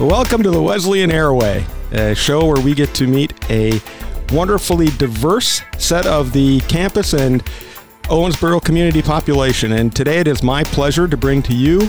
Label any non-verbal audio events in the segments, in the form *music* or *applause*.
Welcome to the Wesleyan Airway, a show where we get to meet a wonderfully diverse set of the campus and Owensboro community population. And today it is my pleasure to bring to you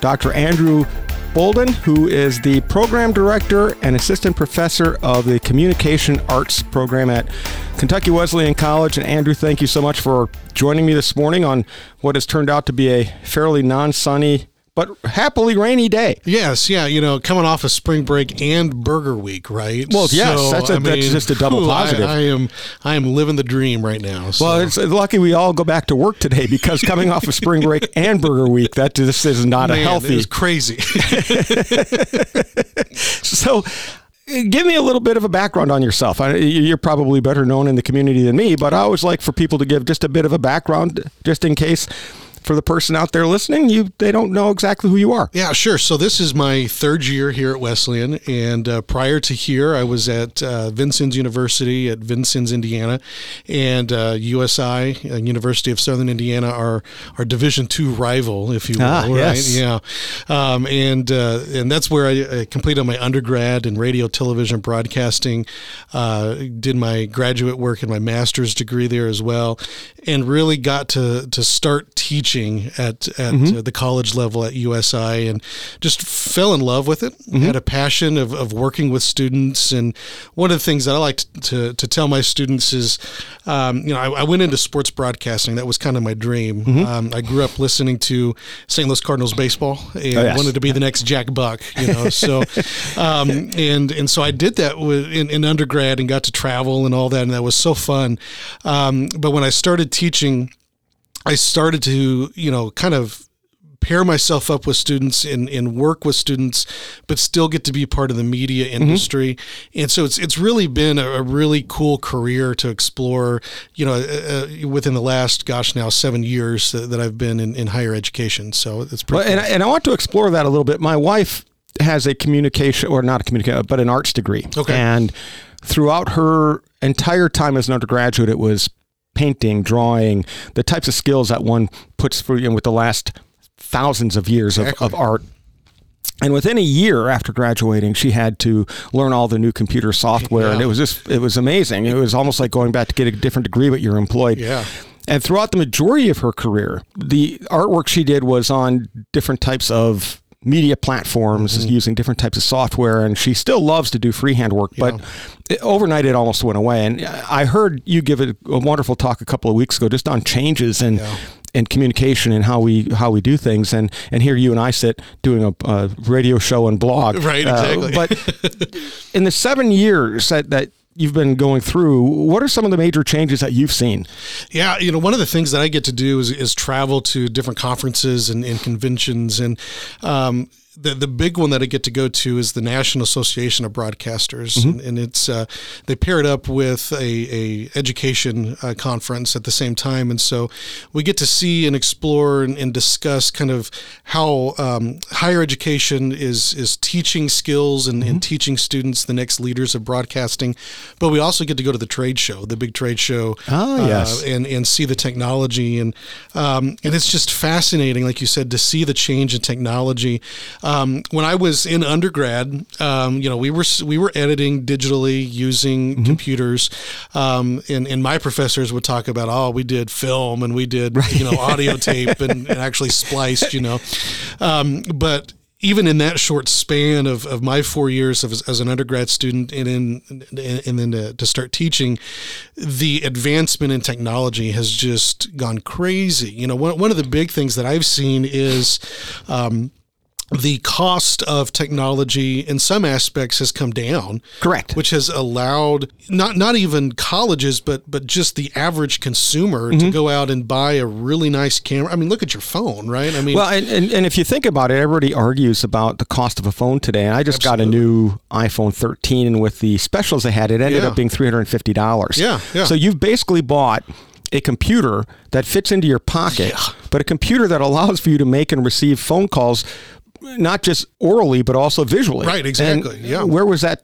Dr. Andrew Bolden, who is the program director and assistant professor of the Communication Arts program at Kentucky Wesleyan College. And Andrew, thank you so much for joining me this morning on what has turned out to be a fairly non sunny but happily rainy day. Yes, yeah, you know, coming off of spring break and Burger Week, right? Well, yes, so, that's, a, that's just a double whew, positive. I, I, am, I am living the dream right now. So. Well, it's lucky we all go back to work today because coming off of spring break *laughs* and Burger Week, that just is not Man, a healthy. It's crazy. *laughs* so. Give me a little bit of a background on yourself. You're probably better known in the community than me, but I always like for people to give just a bit of a background, just in case for the person out there listening, you they don't know exactly who you are. Yeah, sure. So this is my third year here at Wesleyan, and uh, prior to here, I was at uh, Vincennes University at Vincennes, Indiana, and uh, USI, uh, University of Southern Indiana, our our Division two rival, if you will. Ah, right? yes. Yeah, um, and uh, and that's where I, I, completed my undergrad in radio, television, broadcasting. Uh, did my graduate work and my master's degree there as well, and really got to to start teaching teaching at at mm-hmm. uh, the college level at USI and just fell in love with it. Mm-hmm. Had a passion of, of working with students, and one of the things that I like to to tell my students is, um, you know, I, I, went into sports broadcasting. That was kind of my dream. Mm-hmm. Um, I grew up listening to St. Louis Cardinals baseball and oh, yes. wanted to be the next Jack Buck. You know, so um, *laughs* and and so I did that with, in, in, undergrad and got to travel and all that, and that was so fun. Um, but when I started teaching I started to, you know, kind of pair myself up with students and, and work with students, but still get to be part of the media mm-hmm. industry. Mm-hmm. And so it's it's really been a, a, really cool career to explore. You know, uh, uh, within the last gosh now seven years that, that I've been in, in, higher education. So it's pretty. Well, cool. and, I, and I want to explore that a little bit. My wife has a communication or not a communication, but an arts degree. Okay. And throughout her entire time as an undergraduate, it was painting, drawing, the types of skills that one puts through you know, with the last thousands of years of, of art and within a year after graduating, she had to learn all the new computer software, yeah. and it was just it was amazing. It was almost like going back to get a different degree, but you're employed. Yeah. And throughout the majority of her career, the artwork she did was on different types of media platforms mm-hmm. using different types of software and she still loves to do freehand work yeah. but it, overnight it almost went away and i heard you give a, a, wonderful talk a couple of weeks ago just on changes and yeah. and communication and how we how we do things and and here you and i sit doing a, a radio show and blog right exactly uh, but *laughs* in the seven years that that you've been going through, what are some of the major changes that you've seen? Yeah, you know, one of the things that I get to do is, is travel to different conferences and, and conventions, and um, the the big one that I get to go to is the National Association of Broadcasters, mm-hmm. and, and, it's uh, they pair it up with a, a education uh, conference at the same time, and so we get to see and explore and, and discuss kind of how um, higher education is is teaching skills and, mm-hmm. and, teaching students the next leaders of broadcasting, but we also get to go to the trade show, the big trade show, oh, yes. Uh, and and see the technology and um, and it's just fascinating, like you said, to see the change in technology. Um, when I was in undergrad, um, you know, we were we were editing digitally using mm-hmm. computers, um, and and my professors would talk about, oh, we did film and we did right. you know audio *laughs* tape and, and, actually spliced, you know, um, but even in that short span of, of my four years of, as an undergrad student and in and then to, to, start teaching, the advancement in technology has just gone crazy. You know, one, one of the big things that I've seen is um, the cost of technology in some aspects has come down. Correct. Which has allowed not not even colleges, but but just the average consumer mm-hmm. to go out and buy a really nice camera. I mean, look at your phone, right? I mean, well, and, and, and if you think about it, everybody argues about the cost of a phone today. And I just absolutely. got a new iPhone 13, and with the specials they had, it ended yeah. up being three hundred and fifty dollars. Yeah, yeah. So you've basically bought a computer that fits into your pocket, yeah. but a computer that allows for you to make and receive phone calls not just orally but also visually. Right, exactly. And yeah. Where was that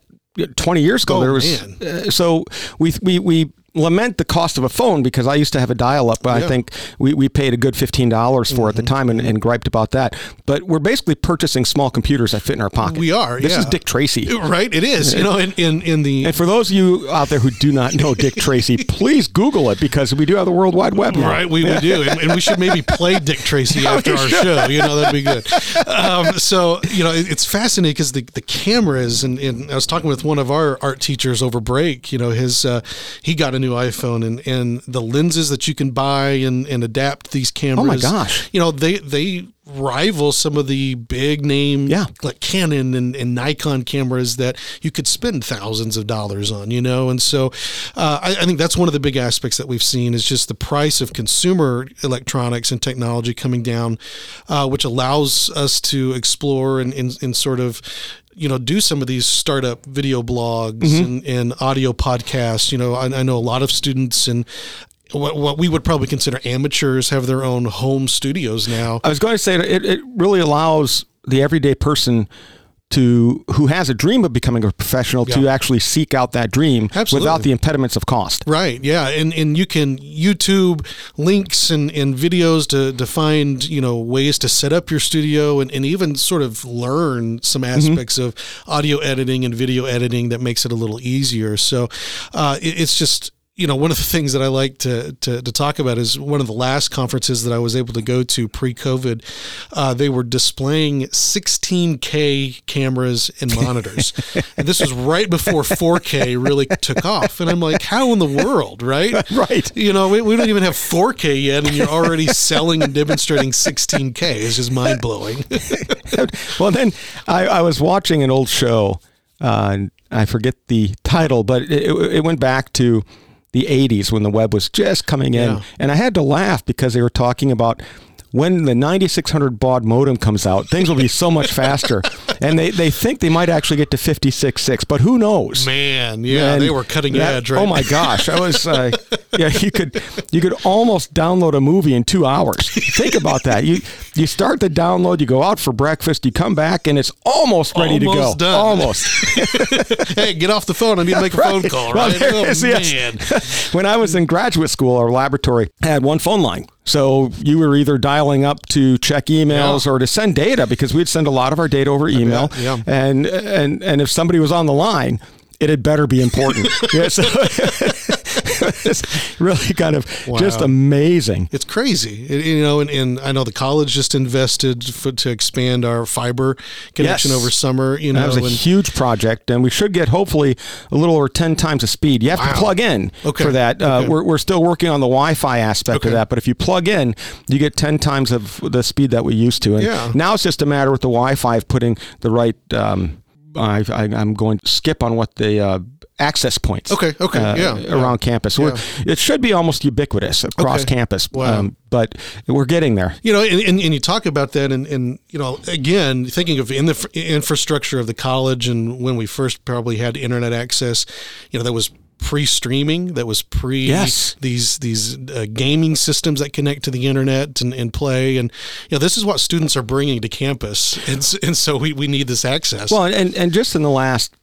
20 years ago? Oh, there was uh, so we we we lament the cost of a phone because I used to have a dial up, but I think we, we paid a good $15 for at the time and, and griped about that. But we're basically purchasing small computers that fit in our pocket. We are, This is. Dick Tracy. Right, it is. You know, in in, in the And for those of you out there who do not know Dick *laughs* Tracy, please Google it because we do have the World Wide Web now. Right, we, we do, and, and we should maybe play Dick Tracy *laughs* after our show. You know, that'd be good. Um, so, you know, it, it's fascinating because the, the cameras, and, and I was talking with one of our art teachers over break. You know, his uh, he got a new iPhone, and, and the lenses that you can buy and, and adapt these cameras. Oh my gosh. You know, they they rival some of the big name Yeah. like Canon and, and Nikon cameras that you could spend thousands of dollars on, you know? And so uh, I, I think that's one of the big aspects that we've seen is just the price of consumer electronics and technology coming down, uh, which allows us to explore and, and, and sort of you know do some of these startup video blogs mm-hmm. and, and audio podcasts you know I, I know a lot of students and what, what we would probably consider amateurs have their own home studios now. I was going to say it, it really allows the everyday person to who has a dream of becoming a professional to actually seek out that dream Absolutely. without the impediments of cost. Right. Yeah. And and you can YouTube links and, and videos to, to find, you know, ways to set up your studio and, and even sort of learn some aspects of audio editing and video editing that makes it a little easier. So uh, it, it's just you know, one of the things that I like to, to, to talk about is one of the last conferences that I was able to go to pre COVID. Uh, they were displaying 16K cameras and monitors. *laughs* and this was right before 4K really took off. And I'm like, how in the world, right? *laughs* Right. You know, we, we don't even have 4K yet, and you're already selling and demonstrating 16K. It's just mind blowing. *laughs* well, then I, I was watching an old show. Uh, and I forget the title, but it, it it went back to the 80s when the web was just coming in. Yeah. And I had to laugh because they were talking about when the 9600 baud modem comes out, things will be so much faster. *laughs* and they, they think they might actually get to 56.6, but who knows? Man, yeah, And they were cutting that- edge, right? Oh my gosh, I was uh, yeah. You could you could almost download a movie in two hours. Think about that. You you start the download, you go out for breakfast, you come back, and it's almost ready to go. Almost done. Almost. *laughs* hey, get off the phone. I need to make a *laughs* phone call, right? oh, is, yes. man. *laughs* when I was in graduate school, our laboratory had one phone line. So you were either dialing up to check emails Yeah. or to send data because we'd send a lot of our data over email. bet, yeah. And and and if somebody was on the line, it had better be important. yeah, so *laughs* it's really kind of just amazing. It's crazy, It- you know. And, and I know the college just invested for, to expand our fiber connection Yes. over summer. You know, That was a and huge project, and we should get hopefully a little over ten times the speed. You have Wow. to plug in Okay. for that. Uh, we're, we're still working on the Wi-Fi aspect Okay. of that, but if you plug in, you get ten times of the speed that we used to. And Yeah. now it's just a matter with the Wi-Fi of putting the right. Um, I, I, I'm going to skip on what the uh, access points. Okay, okay, uh, yeah, yeah. around campus. We're, it should be almost ubiquitous across Okay. campus. um, Wow. but we're getting there. you know, and, and, and you talk about that, and, and you know, again, thinking of in the infrastructure of the college, and when we first probably had internet access, you know, that was pre-streaming, that was pre Yes. these these uh, gaming systems that connect to the internet and, and play, and you know, this is what students are bringing to campus, and and so we, we need this access. Well, and and just in the last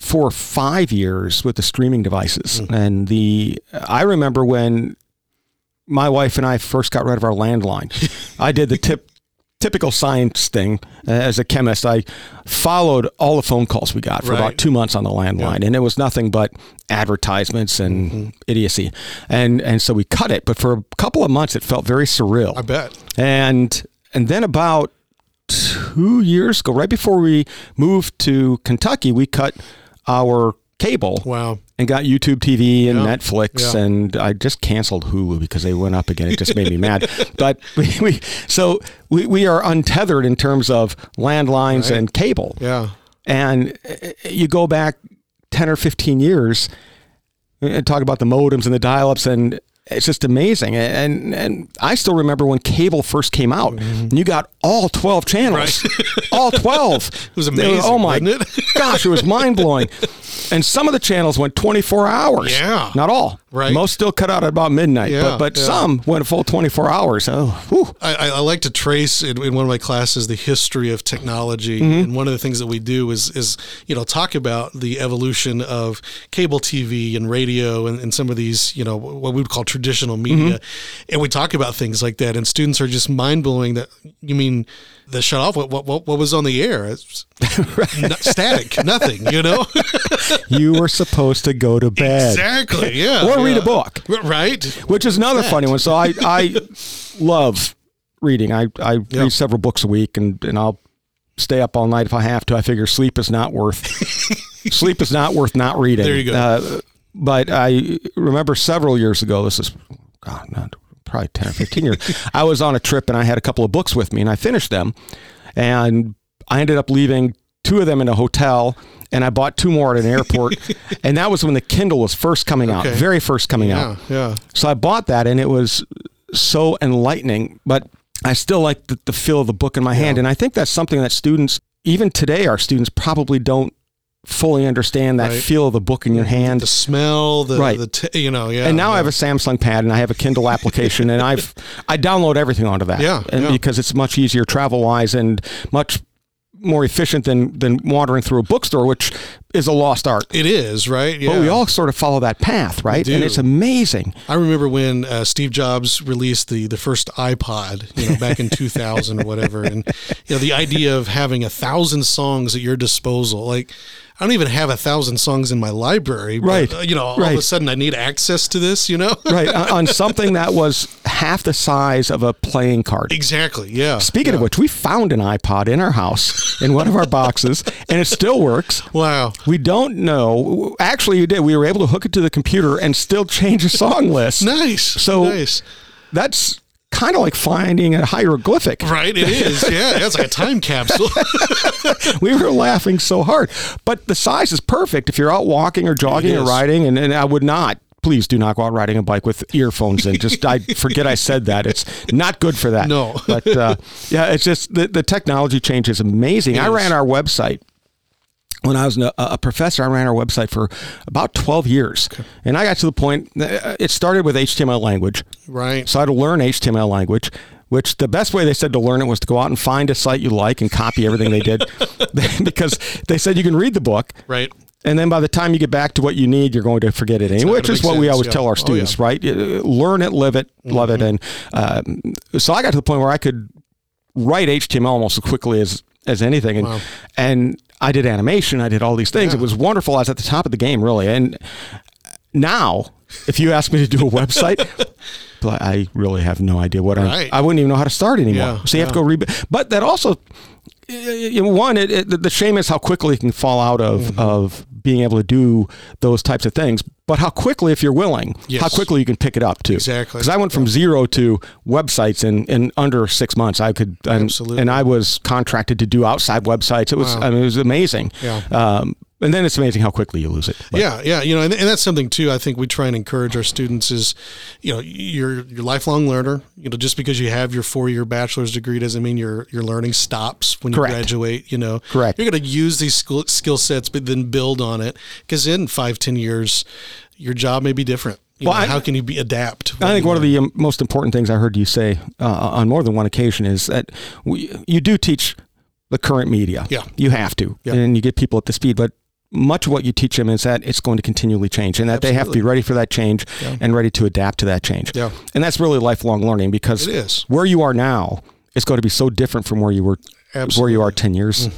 four or five years with the streaming devices and the, I remember when my wife and I first got rid of our landline. I did the tip. *laughs* Typical science thing uh, as a chemist, I followed all the phone calls we got for Right. about two months on the landline, and it was nothing but advertisements and idiocy, and and so we cut it. But for a couple of months, it felt very surreal I bet. and and then about two years ago, right before we moved to Kentucky, we cut our cable Wow. and got YouTube TV and Yeah. Netflix, Yeah. and I just canceled Hulu because they went up again. It just made me mad. *laughs* But *laughs* we, we so we, we are untethered in terms of landlines Right. and cable, Yeah. and uh, you go back ten or fifteen years and talk about the modems and the dial-ups and it's just amazing and and I still remember when cable first came out and you got all 12 channels *laughs* all 12 *laughs* it was oh amazing, oh my it? *laughs* gosh it was mind-blowing and some of the channels went 24 hours. Yeah. Not all. Right. Most still cut out at about midnight, Yeah, but, but yeah. some went a full 24 hours. Oh. I, I like to trace in, in one of my classes the history of technology, mm-hmm. and one of the things that we do is is you know talk about the evolution of cable TV and radio and, and some of these you know what we would call traditional media, mm-hmm. and we talk about things like that, and students are just mind blowing that you mean the shut off what what what what was on the air It's *laughs* n- static nothing you know *laughs* you were supposed to go to bed. exactly yeah Or read a book. right which is another funny one. So I, I *laughs* love reading. I, I Yeah. read several books a week and, and I'll stay up all night if I have to. I figure sleep is not worth sleep is not worth not reading. There you go. Uh, but I remember several years ago, this is God, not probably 10 or 15 years. I was on a trip and I had a couple of books with me and I finished them and I ended up leaving two of them in a hotel and I bought two more at an airport. *laughs* and that was when the Kindle was first coming out, very first coming out. yeah yeah So I bought that and it was so enlightening, but I still like the, the feel of the book in my hand. And I think that's something that students, even today, our students probably don't fully understand that Right. feel of the book in your hand. the smell the Right. the t- you know yeah And now I have a Samsung pad and I have a Kindle application and I've I download everything onto that. Yeah, and yeah. because it's much easier travel wise and much more efficient than than wandering through a bookstore, which is a lost art. It is right. Yeah. But we all sort of follow that path, right? And it's amazing. I remember when uh, Steve Jobs released the the first iPod, you know, back in *laughs* 2000 or whatever, and you know the idea of having a thousand songs at your disposal, like. I don't even have a thousand songs in my library, but, Right. uh, you know, all of a sudden I need access to this, you know. *laughs* right on something that was half the size of a playing card. exactly. Yeah. Speaking of which, we found an iPod in our house in one of our boxes, and it still works. wow. We don't know. Actually, you did. We were able to hook it to the computer and still change a song list. Nice. So- nice. That's kind of like finding a hieroglyphic. Right. It is. *laughs* Yeah. It's like a time capsule. *laughs* We were laughing so hard, but the size is perfect if you're out walking or jogging or riding. And, and I would not. Please do not go out riding a bike with earphones in. Just I *laughs* forget I said that. It's not good for that. No. but uh, yeah, it's just the, the technology change is amazing. I is. ran our website when I was a, professor. I ran our website for about 12 years, and I got to the point. uh, It started with HTML language. right. So I had to learn HTML language, which the best way they said to learn it was to go out and find a site you like and copy everything they did, *laughs* *laughs* because they said you can read the book. Right. And then by the time you get back to what you need, you're going to forget it, anyway, which is what we always yeah. tell our Oh, students, yeah. right? Uh, Learn it, live it, love it, and um, so I got to the point where I could write HTML almost as quickly as as anything, and Wow. and I did animation, I did all these things. Yeah. It was wonderful. I was at the top of the game, really, and now if you ask me to do a website. *laughs* I really have no idea what Right. I. I wouldn't even know how to start anymore. Yeah, so you have to go read. But that also, you know, one, it, it, the shame is how quickly you can fall out of Mm-hmm. of being able to do those types of things. But how quickly, if you're willing, Yes. how quickly you can pick it up too. Exactly. Because I went from zero to websites in, in under six months. I could, and, Absolutely. and I was contracted to do outside websites. It was, Wow. I mean, it was amazing. Yeah. Um, and then it's amazing how quickly you lose it. But- yeah, yeah, you know, and, and that's something too. I think we try and encourage our students is, you know, you're you're lifelong learner. You know, just because you have your four year bachelor's degree doesn't mean your your learning stops when you graduate. You know, Correct. You're going to use these skill, skill sets, but then build on it because in five, ten years, your job may be different. You Well, know, I- how can you be adapt? I think one of the um, most important things I heard you say uh, on more than one occasion is that we, you do teach the current media. Yeah. You have to. Yeah. And you get people at the speed. But much of what you teach them is that it's going to continually change and that they have to be ready for that change Yeah. and ready to adapt to that change. Yeah. And that's really lifelong learning because It is. where you are now is going to be so different from where you were where you are 10 years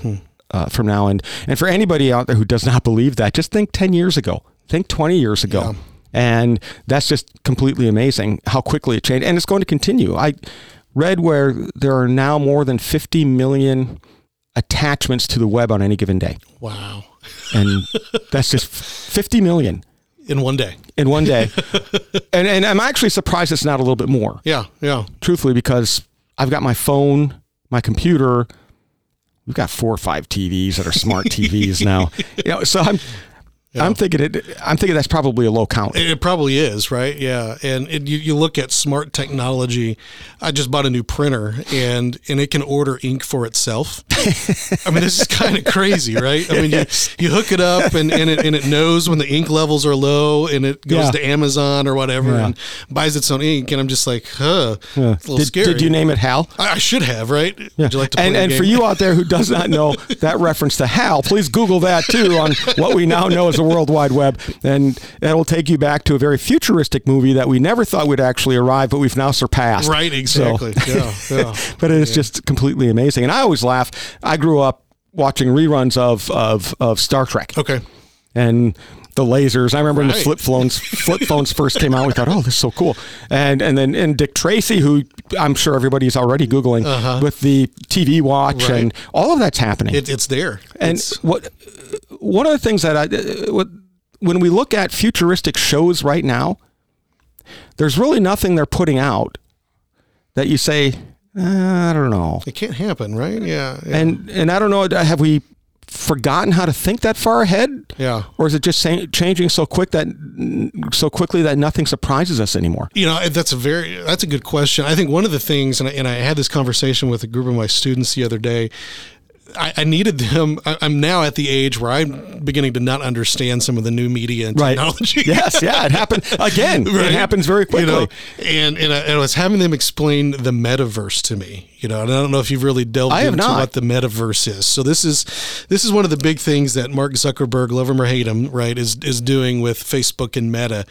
uh, from now. And, and for anybody out there who does not believe that, just think 10 years ago, think 20 years ago. Yeah. And that's just completely amazing how quickly it changed. And it's going to continue. I read where there are now more than 50 million attachments to the web on any given day. wow, And that's just 50 million in one day. in one day. *laughs* and, and I'm actually surprised it's not a little bit more, Yeah, yeah, truthfully, because I've got my phone, my computer. We've got four or five TVs that are smart TVs now. *laughs* You know, so I'm I'm thinking it. I'm thinking that's probably a low count. It, it probably is, right? Yeah, and it, you, you look at smart technology. I just bought a new printer, and and it can order ink for itself. *laughs* I mean, this is kind of crazy, right? I mean, Yes. you, you hook it up, and, and it and it knows when the ink levels are low, and it goes Yeah. to Amazon or whatever Yeah. and buys its own ink. And I'm just like, huh, Yeah. it's a little Did, scary. did you name it Hal? I, I should have, right? Would you like to? And and for you out there who does not know *laughs* that reference to Hal, please Google that too on what we now know as the World Wide Web, and that will take you back to a very futuristic movie that we never thought would actually arrive, but we've now surpassed. right? So- Exactly. *laughs* yeah, yeah. but it is just completely amazing. And I always laugh. I grew up watching reruns of of, of Star Trek Okay. and the lasers. I remember when the flip phones flip phones first came out. We thought, oh, this is so cool. And and then and Dick Tracy, who I'm sure everybody's already googling with the TV watch Uh-huh. Right. and all of that's happening. It, it's there. and It's- what one of the things that I uh, when we look at futuristic shows right now, there's really nothing they're putting out that you say, "Uh, I don't know. it can't happen, right? Yeah. yeah. And and I don't know. Have we forgotten how to think that far ahead? Yeah. Or is it just changing so quick that so quickly that nothing surprises us anymore? You know, that's a very that's a good question. I think one of the things, and I, and I had this conversation with a group of my students the other day. I, I needed them. I, I'm now at the age where I'm beginning to not understand some of the new media and Right. technology. yes, yeah, it happened *laughs* again. Right? It happens very quickly. You know, and and I, and I was having them explain the metaverse to me. You know, and I don't know if you've really delved into not. what the metaverse is. So this is this is one of the big things that Mark Zuckerberg, love him or hate him, right, is is doing with Facebook and Meta,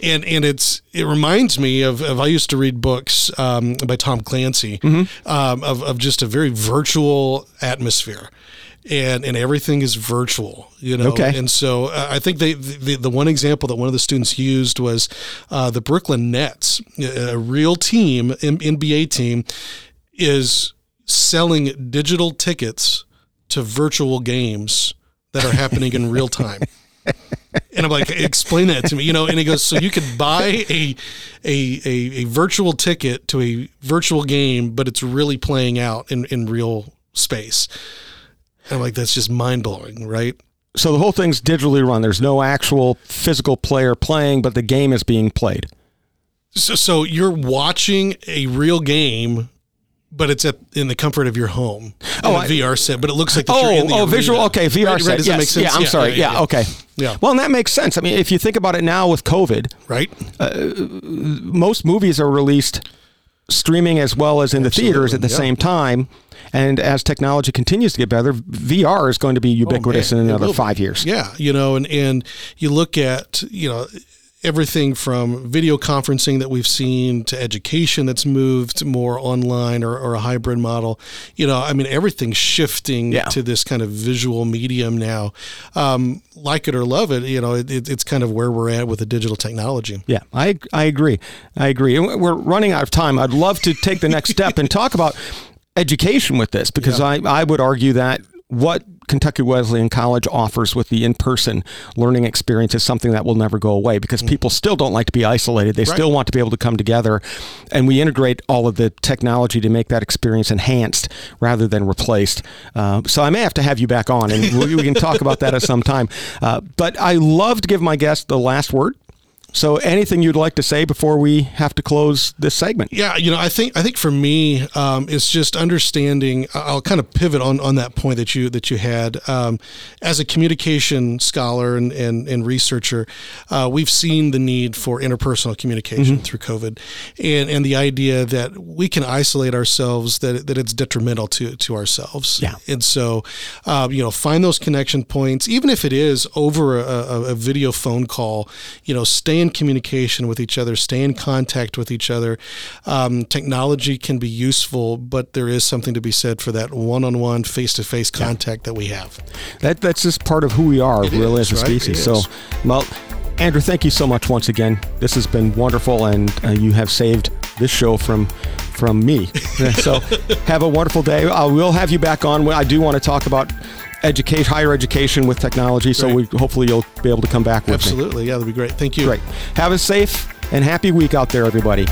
and and it's it reminds me of, of I used to read books um, by Tom Clancy Mm-hmm. um, of of just a very virtual atmosphere. And, and everything is virtual, you know. Okay. And so uh, I think they the, the one example that one of the students used was uh, the Brooklyn Nets, a real team, M- NBA team, is selling digital tickets to virtual games that are happening in real time. *laughs* And I'm like, explain that to me, you know. And he goes, so you could buy a, a a a virtual ticket to a virtual game, but it's really playing out in in real space. And I'm like, that's just mind blowing, right? So the whole thing's digitally run. There's no actual physical player playing, but the game is being played. So, so you're watching a real game, but it's at in the comfort of your home. Oh, Oh, I- VR set, but it looks like that Oh, you're in the oh, arena. visual. Okay, VR Right, right, set. does yes. that make sense? Yeah, I'm sorry. Yeah, okay. Yeah. Well, and that makes sense. I mean, if you think about it now with COVID, Right. Uh, most movies are released streaming as well as in the theaters at the yeah. same time. And as technology continues to get better, VR is going to be oh, ubiquitous Oh, in another five years. Yeah, you know, and and you look at you know everything from video conferencing that we've seen to education that's moved more online or, or a hybrid model. You know, I mean, everything's shifting Yeah. to this kind of visual medium now. Um, like it or love it, you know, it, it, it's kind of where we're at with the digital technology. Yeah, I I agree. I agree. We're running out of time. I'd love to take the next step and talk about education with this because I, I would argue that what Kentucky Wesleyan College offers with the in-person learning experience is something that will never go away because people still don't like to be isolated. They still want to be able to come together and we integrate all of the technology to make that experience enhanced rather than replaced. Uh, so I may have to have you back on and we, we can talk about that at some time. Uh, but I love to give my guests the last word. So, anything you'd like to say before we have to close this segment? Yeah, you know, I think I think for me, um, it's just understanding. I'll kind of pivot on, on that point that you that you had um, as a communication scholar and and, and researcher. Uh, we've seen the need for interpersonal communication Mm-hmm. through COVID, and and the idea that we can isolate ourselves that that it's detrimental to to ourselves. Yeah. and so um, you know, find those connection points, even if it is over a, a, a video phone call. You know, stay in communication with each other, stay in contact with each other. Um, technology can be useful, but there is something to be said for that one-on-one, face-to-face contact that we have. That that's just part of who we are, really, is, as a right? species. It So, is. well, Andrew, thank you so much once again. This has been wonderful, and uh, you have saved this show from from me. *laughs* so, have a wonderful day. I will have you back on. I do want to talk about education, higher education with technology. So, we hopefully you'll be able to come back with me. Absolutely, yeah, that'd be great. Thank you. Great. Have a safe and happy week out there, everybody.